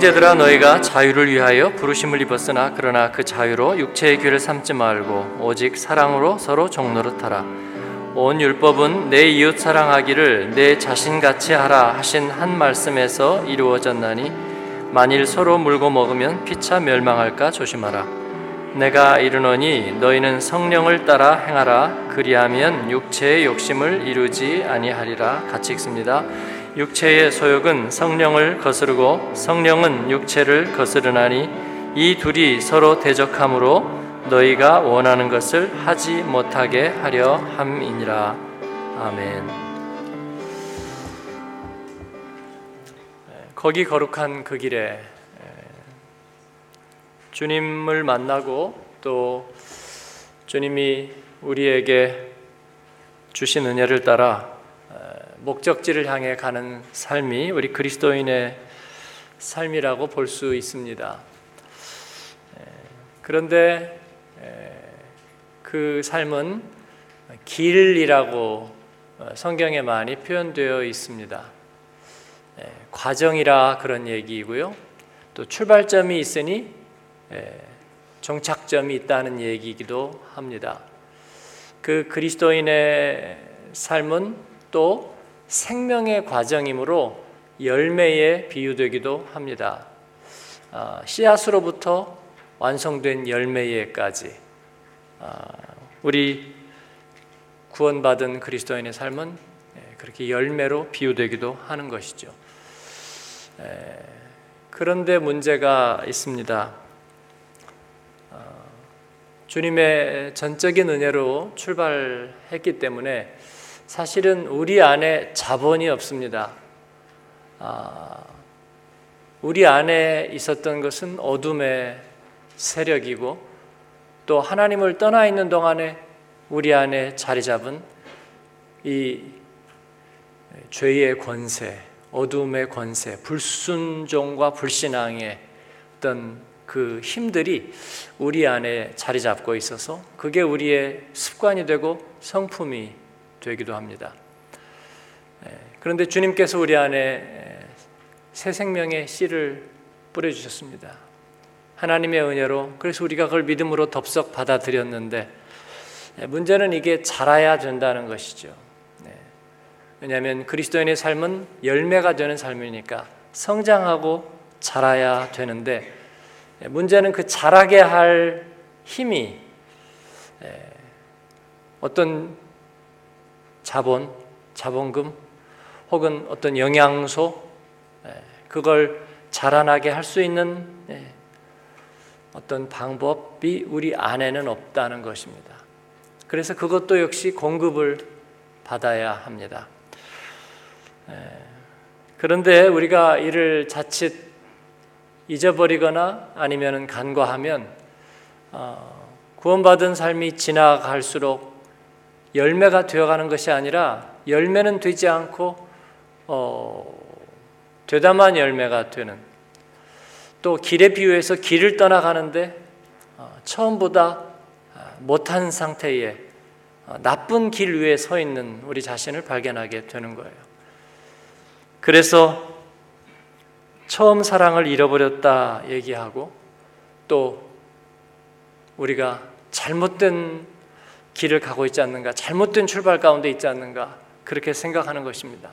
형제들아 너희가 자유를 위하여 부르심을 입었으나 그러나 그 자유로 육체의 귀를 삼지 말고 오직 사랑으로 서로 종노릇하라. 온 율법은 내 이웃 사랑하기를 내 자신 같이 하라 하신 한 말씀에서 이루어졌나니 만일 서로 물고 먹으면 피차 멸망할까 조심하라. 내가 이르노니 너희는 성령을 따라 행하라. 그리하면 육체의 욕심을 이루지 아니하리라. 같이 읽습니다. 육체의 소욕은 성령을 거스르고 성령은 육체를 거스르나니 이 둘이 서로 대적함으로 너희가 원하는 것을 하지 못하게 하려 함이니라. 아멘. 거기 거룩한 그 길에 주님을 만나고 또 주님이 우리에게 주신 은혜를 따라 목적지를 향해 가는 삶이 우리 그리스도인의 삶이라고 볼 수 있습니다. 그런데 그 삶은 길이라고 성경에 많이 표현되어 있습니다. 과정이라 그런 얘기이고요. 또 출발점이 있으니 정착점이 있다는 얘기이기도 합니다. 그 그리스도인의 삶은 또 생명의 과정이므로 열매에 비유되기도 합니다. 아, 씨앗으로부터 완성된 열매에까지 아, 우리 구원받은 그리스도인의 삶은 예, 그렇게 열매로 비유되기도 하는 것이죠. 그런데 문제가 있습니다. 아, 주님의 전적인 은혜로 출발했기 때문에 사실은 우리 안에 자본이 없습니다. 아, 우리 안에 있었던 것은 어둠의 세력이고 또 하나님을 떠나 있는 동안에 우리 안에 자리 잡은 이 죄의 권세, 어둠의 권세, 불순종과 불신앙의 어떤 그 힘들이 우리 안에 자리 잡고 있어서 그게 우리의 습관이 되고 성품이 되기도 합니다. 예, 그런데 주님께서 우리 안에 새 생명의 씨를 뿌려주셨습니다. 하나님의 은혜로 그래서 우리가 그걸 믿음으로 덥석 받아들였는데 예, 문제는 이게 자라야 된다는 것이죠. 네. 왜냐하면 그리스도인의 삶은 열매가 되는 삶이니까 성장하고 자라야 되는데 예, 문제는 그 자라게 할 힘이 어떤 자본, 자본금 혹은 어떤 영양소 예, 그걸 자라나게 할 수 있는 예, 어떤 방법이 우리 안에는 없다는 것입니다. 그래서 그것도 역시 공급을 받아야 합니다. 예, 그런데 우리가 이를 자칫 잊어버리거나 아니면 간과하면 어, 구원받은 삶이 지나갈수록 열매가 되어가는 것이 아니라 열매는 되지 않고 어, 되다만 열매가 되는 또 길에 비유해서 길을 떠나가는데 어, 처음보다 어, 못한 상태에 어, 나쁜 길 위에 서 있는 우리 자신을 발견하게 되는 거예요. 그래서 처음 사랑을 잃어버렸다 얘기하고 또 우리가 잘못된 길을 가고 있지 않는가, 잘못된 출발 가운데 있지 않는가, 그렇게 생각하는 것입니다.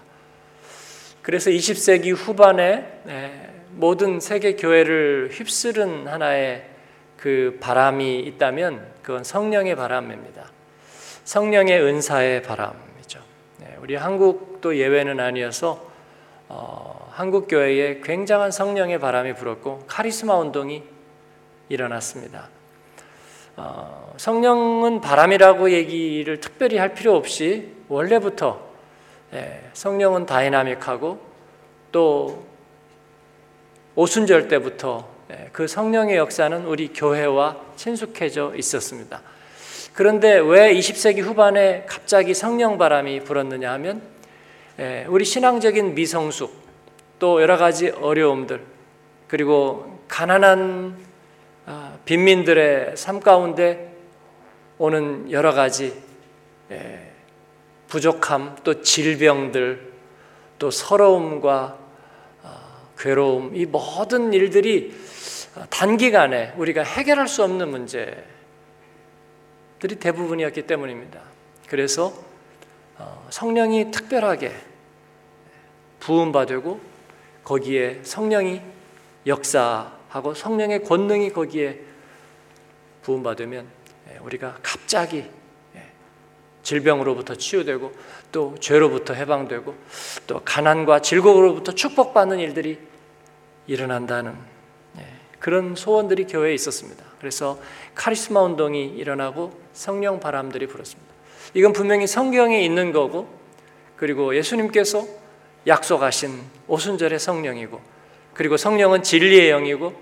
그래서 20세기 후반에 네, 모든 세계 교회를 휩쓸은 하나의 그 바람이 있다면 그건 성령의 바람입니다. 성령의 은사의 바람이죠. 네, 우리 한국도 예외는 아니어서 어, 한국 교회에 굉장한 성령의 바람이 불었고 카리스마 운동이 일어났습니다. 어, 성령은 바람이라고 얘기를 특별히 할 필요 없이 원래부터 예, 성령은 다이나믹하고 또 오순절 때부터 예, 그 성령의 역사는 우리 교회와 친숙해져 있었습니다. 그런데 왜 20세기 후반에 갑자기 성령 바람이 불었느냐 하면 예, 우리 신앙적인 미성숙 또 여러 가지 어려움들 그리고 가난한 아, 빈민들의 삶 가운데 오는 여러 가지 예, 부족함, 또 질병들, 또 서러움과 아, 괴로움, 이 모든 일들이 단기간에 우리가 해결할 수 없는 문제들이 대부분이었기 때문입니다. 그래서 어, 성령이 특별하게 부음받고 거기에 성령이 역사하고 성령의 권능이 거기에 부음받으면 예, 우리가 갑자기 예, 질병으로부터 치유되고 또 죄로부터 해방되고 또 가난과 질곡으로부터 축복받는 일들이 일어난다는 예, 그런 소원들이 교회에 있었습니다. 그래서 카리스마 운동이 일어나고 성령 바람들이 불었습니다. 이건 분명히 성경에 있는 거고 그리고 예수님께서 약속하신 오순절의 성령이고 그리고 성령은 진리의 영이고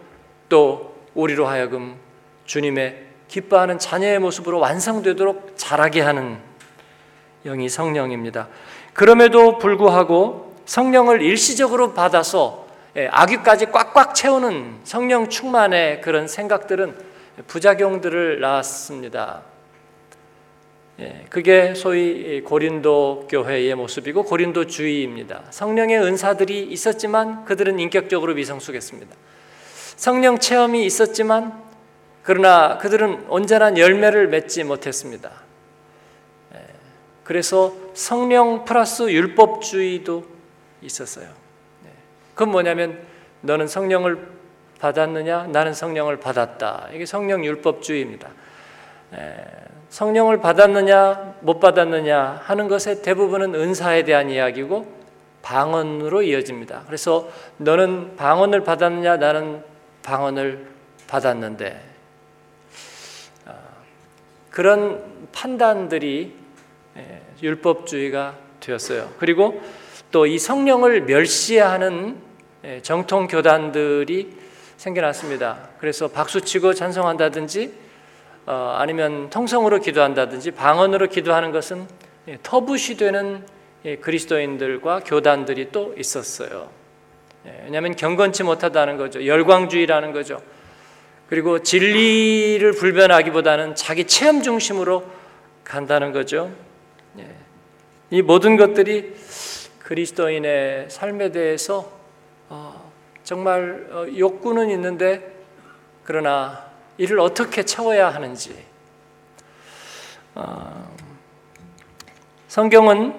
또 우리로 하여금 주님의 기뻐하는 자녀의 모습으로 완성되도록 자라게 하는 영이 성령입니다. 그럼에도 불구하고 성령을 일시적으로 받아서 예, 아귀까지 꽉꽉 채우는 성령 충만의 그런 생각들은 부작용들을 낳았습니다. 예, 그게 소위 고린도 교회의 모습이고 고린도 주의입니다. 성령의 은사들이 있었지만 그들은 인격적으로 미성숙했습니다. 성령 체험이 있었지만 그러나 그들은 온전한 열매를 맺지 못했습니다. 예, 그래서 성령 플러스 율법주의도 있었어요. 예, 그건 뭐냐면 너는 성령을 받았느냐? 나는 성령을 받았다. 이게 성령 율법주의입니다. 성령을 받았느냐 못 받았느냐 하는 것의 대부분은 은사에 대한 이야기고 방언으로 이어집니다. 그래서 너는 방언을 받았느냐 나는 방언을 받았는데 아, 그런 판단들이 예, 율법주의가 되었어요. 그리고 또 이 성령을 멸시하는 예, 정통 교단들이 생겨났습니다. 그래서 박수치고 찬송한다든지 어, 아니면 통성으로 기도한다든지 방언으로 기도하는 것은 예, 터부시 되는 예, 그리스도인들과 교단들이 또 있었어요. 예, 왜냐하면 경건치 못하다는 거죠. 열광주의라는 거죠. 그리고 진리를 불변하기보다는 자기 체험 중심으로 간다는 거죠. 이 모든 것들이 그리스도인의 삶에 대해서 어, 정말 어, 욕구는 있는데 그러나 이를 어떻게 채워야 하는지 어, 성경은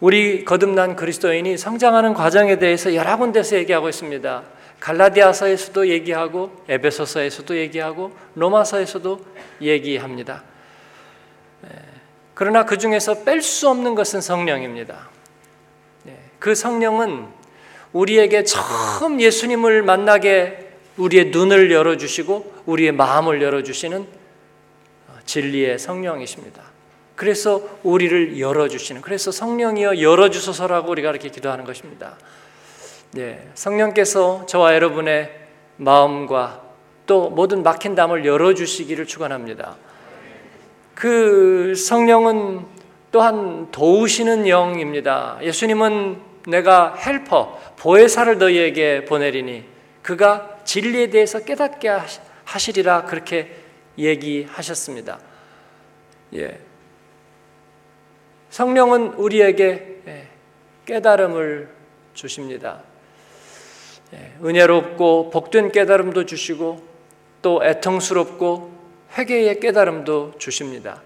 우리 거듭난 그리스도인이 성장하는 과정에 대해서 여러 군데서 얘기하고 있습니다. 갈라디아서에서도 얘기하고 에베소서에서도 얘기하고 로마서에서도 얘기합니다. 예, 그러나 그 중에서 뺄 수 없는 것은 성령입니다. 예, 그 성령은 우리에게 처음 예수님을 만나게 우리의 눈을 열어주시고 우리의 마음을 열어주시는 진리의 성령이십니다. 그래서 우리를 열어주시는, 그래서 성령이여 열어주소서라고 우리가 이렇게 기도하는 것입니다. 네, 성령께서 저와 여러분의 마음과 또 모든 막힌 담을 열어주시기를 축원합니다. 그 성령은 또한 도우시는 영입니다. 예수님은 내가 헬퍼, 보혜사를 너희에게 보내리니 그가 진리에 대해서 깨닫게 하시리라 그렇게 얘기하셨습니다. 예. 성령은 우리에게 예, 깨달음을 주십니다. 예, 은혜롭고 복된 깨달음도 주시고 또 애통스럽고 회개의 깨달음도 주십니다.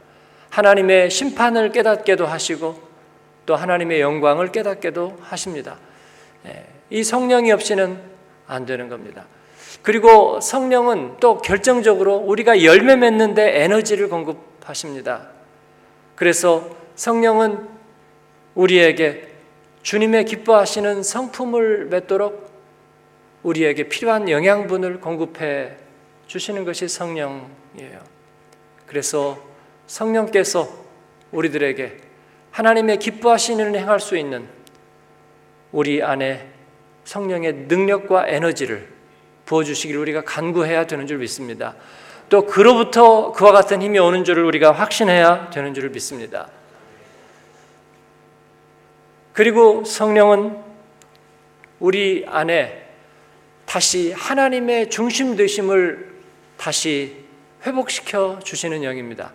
하나님의 심판을 깨닫게도 하시고 또 하나님의 영광을 깨닫게도 하십니다. 예, 이 성령이 없이는 안 되는 겁니다. 그리고 성령은 또 결정적으로 우리가 열매 맺는데 에너지를 공급하십니다. 그래서 성령은 우리에게 주님의 기뻐하시는 성품을 맺도록 우리에게 필요한 영양분을 공급해 주시는 것이 성령이에요. 그래서 성령께서 우리들에게 하나님의 기뻐하시는 행할 수 있는 우리 안에 성령의 능력과 에너지를 부어주시기를 우리가 간구해야 되는 줄 믿습니다. 또 그로부터 그와 같은 힘이 오는 줄을 우리가 확신해야 되는 줄을 믿습니다. 그리고 성령은 우리 안에 다시 하나님의 중심 되심을 다시 회복시켜 주시는 영입니다.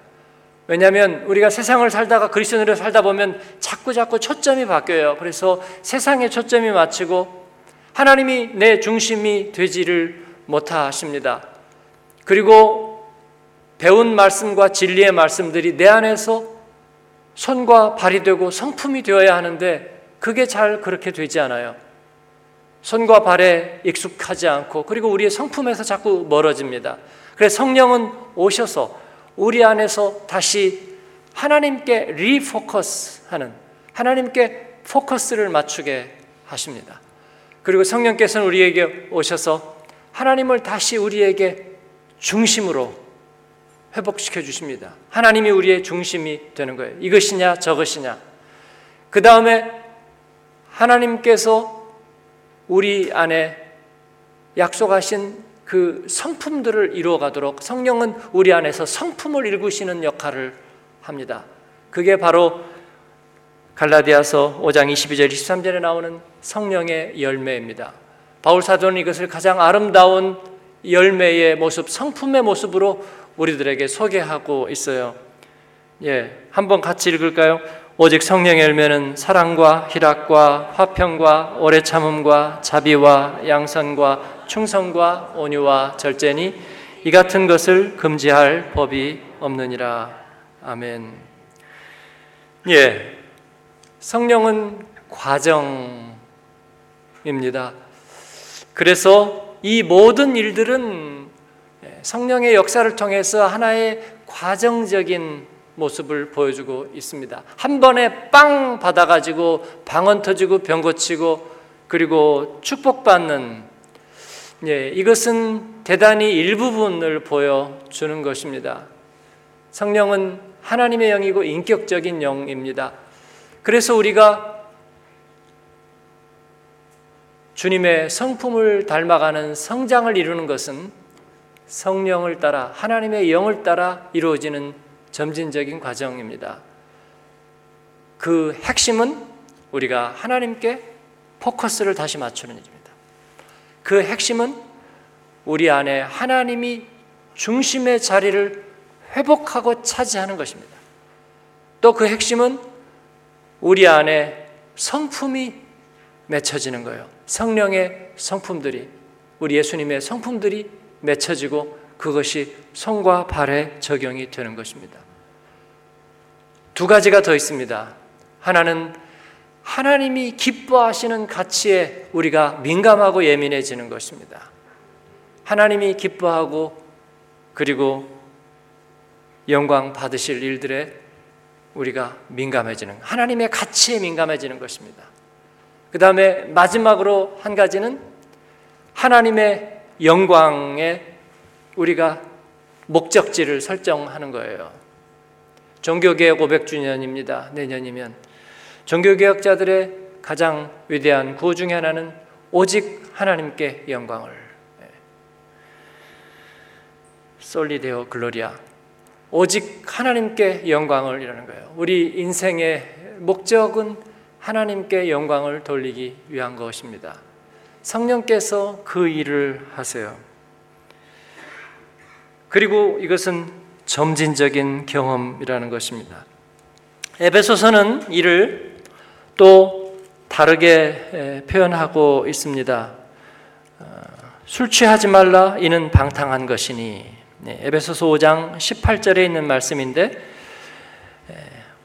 왜냐하면 우리가 세상을 살다가 그리스도인으로 살다 보면 자꾸 자꾸 초점이 바뀌어요. 그래서 세상에 초점이 맞추고 하나님이 내 중심이 되지를 못하십니다. 그리고 배운 말씀과 진리의 말씀들이 내 안에서 손과 발이 되고 성품이 되어야 하는데 그게 잘 그렇게 되지 않아요. 손과 발에 익숙하지 않고 그리고 우리의 성품에서 자꾸 멀어집니다. 그래서 성령은 오셔서 우리 안에서 다시 하나님께 리포커스 하는 하나님께 포커스를 맞추게 하십니다. 그리고 성령께서는 우리에게 오셔서 하나님을 다시 우리에게 중심으로 회복시켜 주십니다. 하나님이 우리의 중심이 되는 거예요. 이것이냐 저것이냐. 그 다음에 하나님께서 우리 안에 약속하신 그 성품들을 이루어 가도록 성령은 우리 안에서 성품을 일구시는 역할을 합니다. 그게 바로 갈라디아서 5장 22절 23절에 나오는 성령의 열매입니다. 바울 사도는 이것을 가장 아름다운 열매의 모습, 성품의 모습으로 우리들에게 소개하고 있어요. 예, 한번 같이 읽을까요? 오직 성령의 열매는 사랑과 희락과 화평과 오래 참음과 자비와 양선과 충성과 온유와 절제니 이 같은 것을 금지할 법이 없느니라. 아멘. 예. 성령은 과정입니다. 그래서 이 모든 일들은 성령의 역사를 통해서 하나의 과정적인 모습을 보여주고 있습니다. 한 번에 빵 받아가지고 방언 터지고 병 고치고 그리고 축복받는 예, 이것은 대단히 일부분을 보여주는 것입니다. 성령은 하나님의 영이고 인격적인 영입니다. 그래서 우리가 주님의 성품을 닮아가는 성장을 이루는 것은 성령을 따라 하나님의 영을 따라 이루어지는 점진적인 과정입니다. 그 핵심은 우리가 하나님께 포커스를 다시 맞추는 일입니다. 그 핵심은 우리 안에 하나님이 중심의 자리를 회복하고 차지하는 것입니다. 또 그 핵심은 우리 안에 성품이 맺혀지는 거예요. 성령의 성품들이 우리 예수님의 성품들이 맺혀지고 그것이 손과 발에 적용이 되는 것입니다. 두 가지가 더 있습니다. 하나는 하나님이 기뻐하시는 가치에 우리가 민감하고 예민해지는 것입니다. 하나님이 기뻐하고 그리고 영광 받으실 일들에 우리가 민감해지는 하나님의 가치에 민감해지는 것입니다. 그 다음에 마지막으로 한 가지는 하나님의 영광에 우리가 목적지를 설정하는 거예요. 종교개혁 500주년입니다. 내년이면 종교개혁자들의 가장 위대한 구호 중에 하나는 오직 하나님께 영광을 솔리데오 글로리아 오직 하나님께 영광을 이라는 거예요. 우리 인생의 목적은 하나님께 영광을 돌리기 위한 것입니다. 성령께서 그 일을 하세요. 그리고 이것은 점진적인 경험이라는 것입니다. 에베소서는 이를 또 다르게 표현하고 있습니다. 어, 술 취하지 말라 이는 방탕한 것이니 네, 에베소서 5장 18절에 있는 말씀인데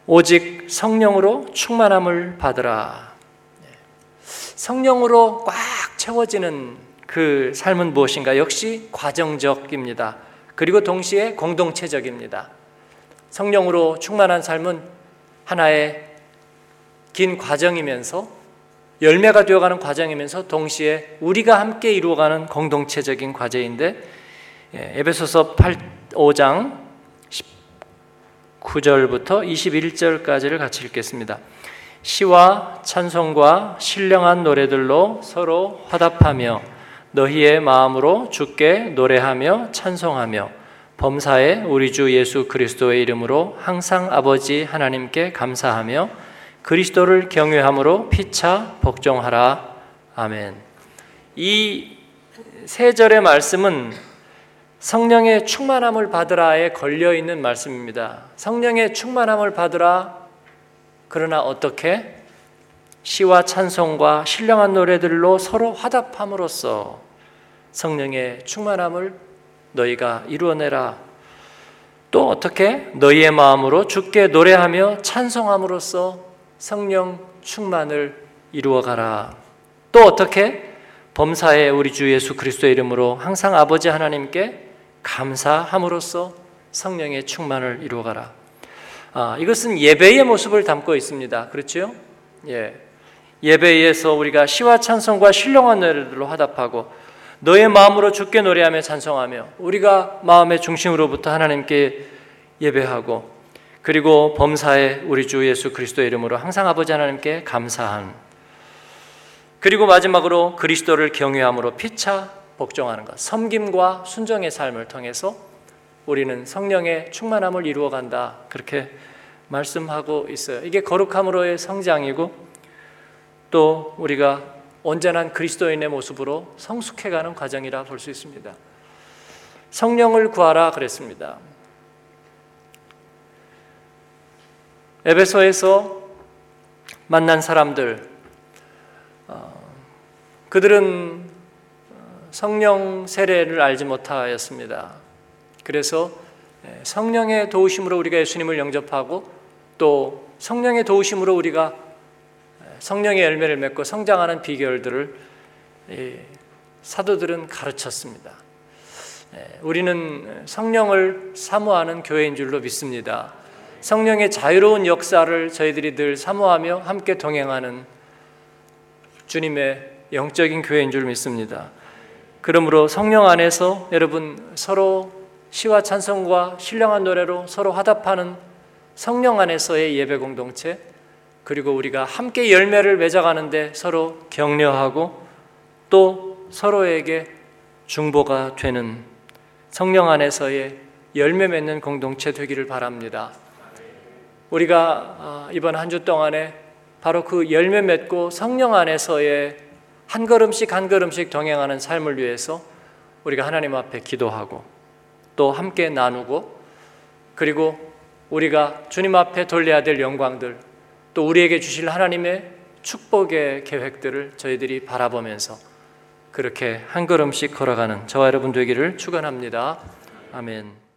오직 성령으로 충만함을 받으라. 네, 성령으로 꽉 채워지는 그 삶은 무엇인가? 역시 과정적입니다. 그리고 동시에 공동체적입니다. 성령으로 충만한 삶은 하나의 긴 과정이면서 열매가 되어가는 과정이면서 동시에 우리가 함께 이루어가는 공동체적인 과제인데 예, 에베소서 8, 5장 19절부터 21절까지를 같이 읽겠습니다. 시와 찬송과 신령한 노래들로 서로 화답하며 너희의 마음으로 주께 노래하며 찬송하며 범사에 우리 주 예수 그리스도의 이름으로 항상 아버지 하나님께 감사하며 그리스도를 경외함으로 피차 복종하라. 아멘. 이 세 절의 말씀은 성령의 충만함을 받으라에 걸려 있는 말씀입니다. 성령의 충만함을 받으라. 그러나 어떻게? 시와 찬송과 신령한 노래들로 서로 화답함으로써 성령의 충만함을 너희가 이루어내라. 또 어떻게 너희의 마음으로 주께 노래하며 찬송함으로써 성령 충만을 이루어가라. 또 어떻게 범사에 우리 주 예수 그리스도의 이름으로 항상 아버지 하나님께 감사함으로써 성령의 충만을 이루어가라. 아, 이것은 예배의 모습을 담고 있습니다. 그렇죠? 예. 예배에서 우리가 시와 찬송과 신령한 노래들로 화답하고 너의 마음으로 주께 노래하며 찬송하며 우리가 마음의 중심으로부터 하나님께 예배하고 그리고 범사에 우리 주 예수 그리스도의 이름으로 항상 아버지 하나님께 감사한 그리고 마지막으로 그리스도를 경외함으로 피차 복종하는 것. 섬김과 순종의 삶을 통해서 우리는 성령의 충만함을 이루어 간다. 그렇게 말씀하고 있어요. 이게 거룩함으로의 성장이고 또 우리가 온전한 그리스도인의 모습으로 성숙해가는 과정이라 볼 수 있습니다. 성령을 구하라 그랬습니다. 에베소에서 만난 사람들, 어, 그들은 성령 세례를 알지 못하였습니다. 그래서 성령의 도우심으로 우리가 예수님을 영접하고 또 성령의 도우심으로 우리가 성령의 열매를 맺고 성장하는 비결들을 사도들은 가르쳤습니다. 우리는 성령을 사모하는 교회인 줄로 믿습니다. 성령의 자유로운 역사를 저희들이 늘 사모하며 함께 동행하는 주님의 영적인 교회인 줄 믿습니다. 그러므로 성령 안에서 여러분 서로 시와 찬송과 신령한 노래로 서로 화답하는 성령 안에서의 예배 공동체 그리고 우리가 함께 열매를 맺어가는데 서로 격려하고 또 서로에게 중보가 되는 성령 안에서의 열매 맺는 공동체 되기를 바랍니다. 우리가 아, 이번 한 주 동안에 바로 그 열매 맺고 성령 안에서의 한 걸음씩 한 걸음씩 동행하는 삶을 위해서 우리가 하나님 앞에 기도하고 또 함께 나누고 그리고 우리가 주님 앞에 돌려야 될 영광들 또 우리에게 주실 하나님의 축복의 계획들을 저희들이 바라보면서 그렇게 한 걸음씩 걸어가는 저와 여러분 되기를 축원합니다. 아멘.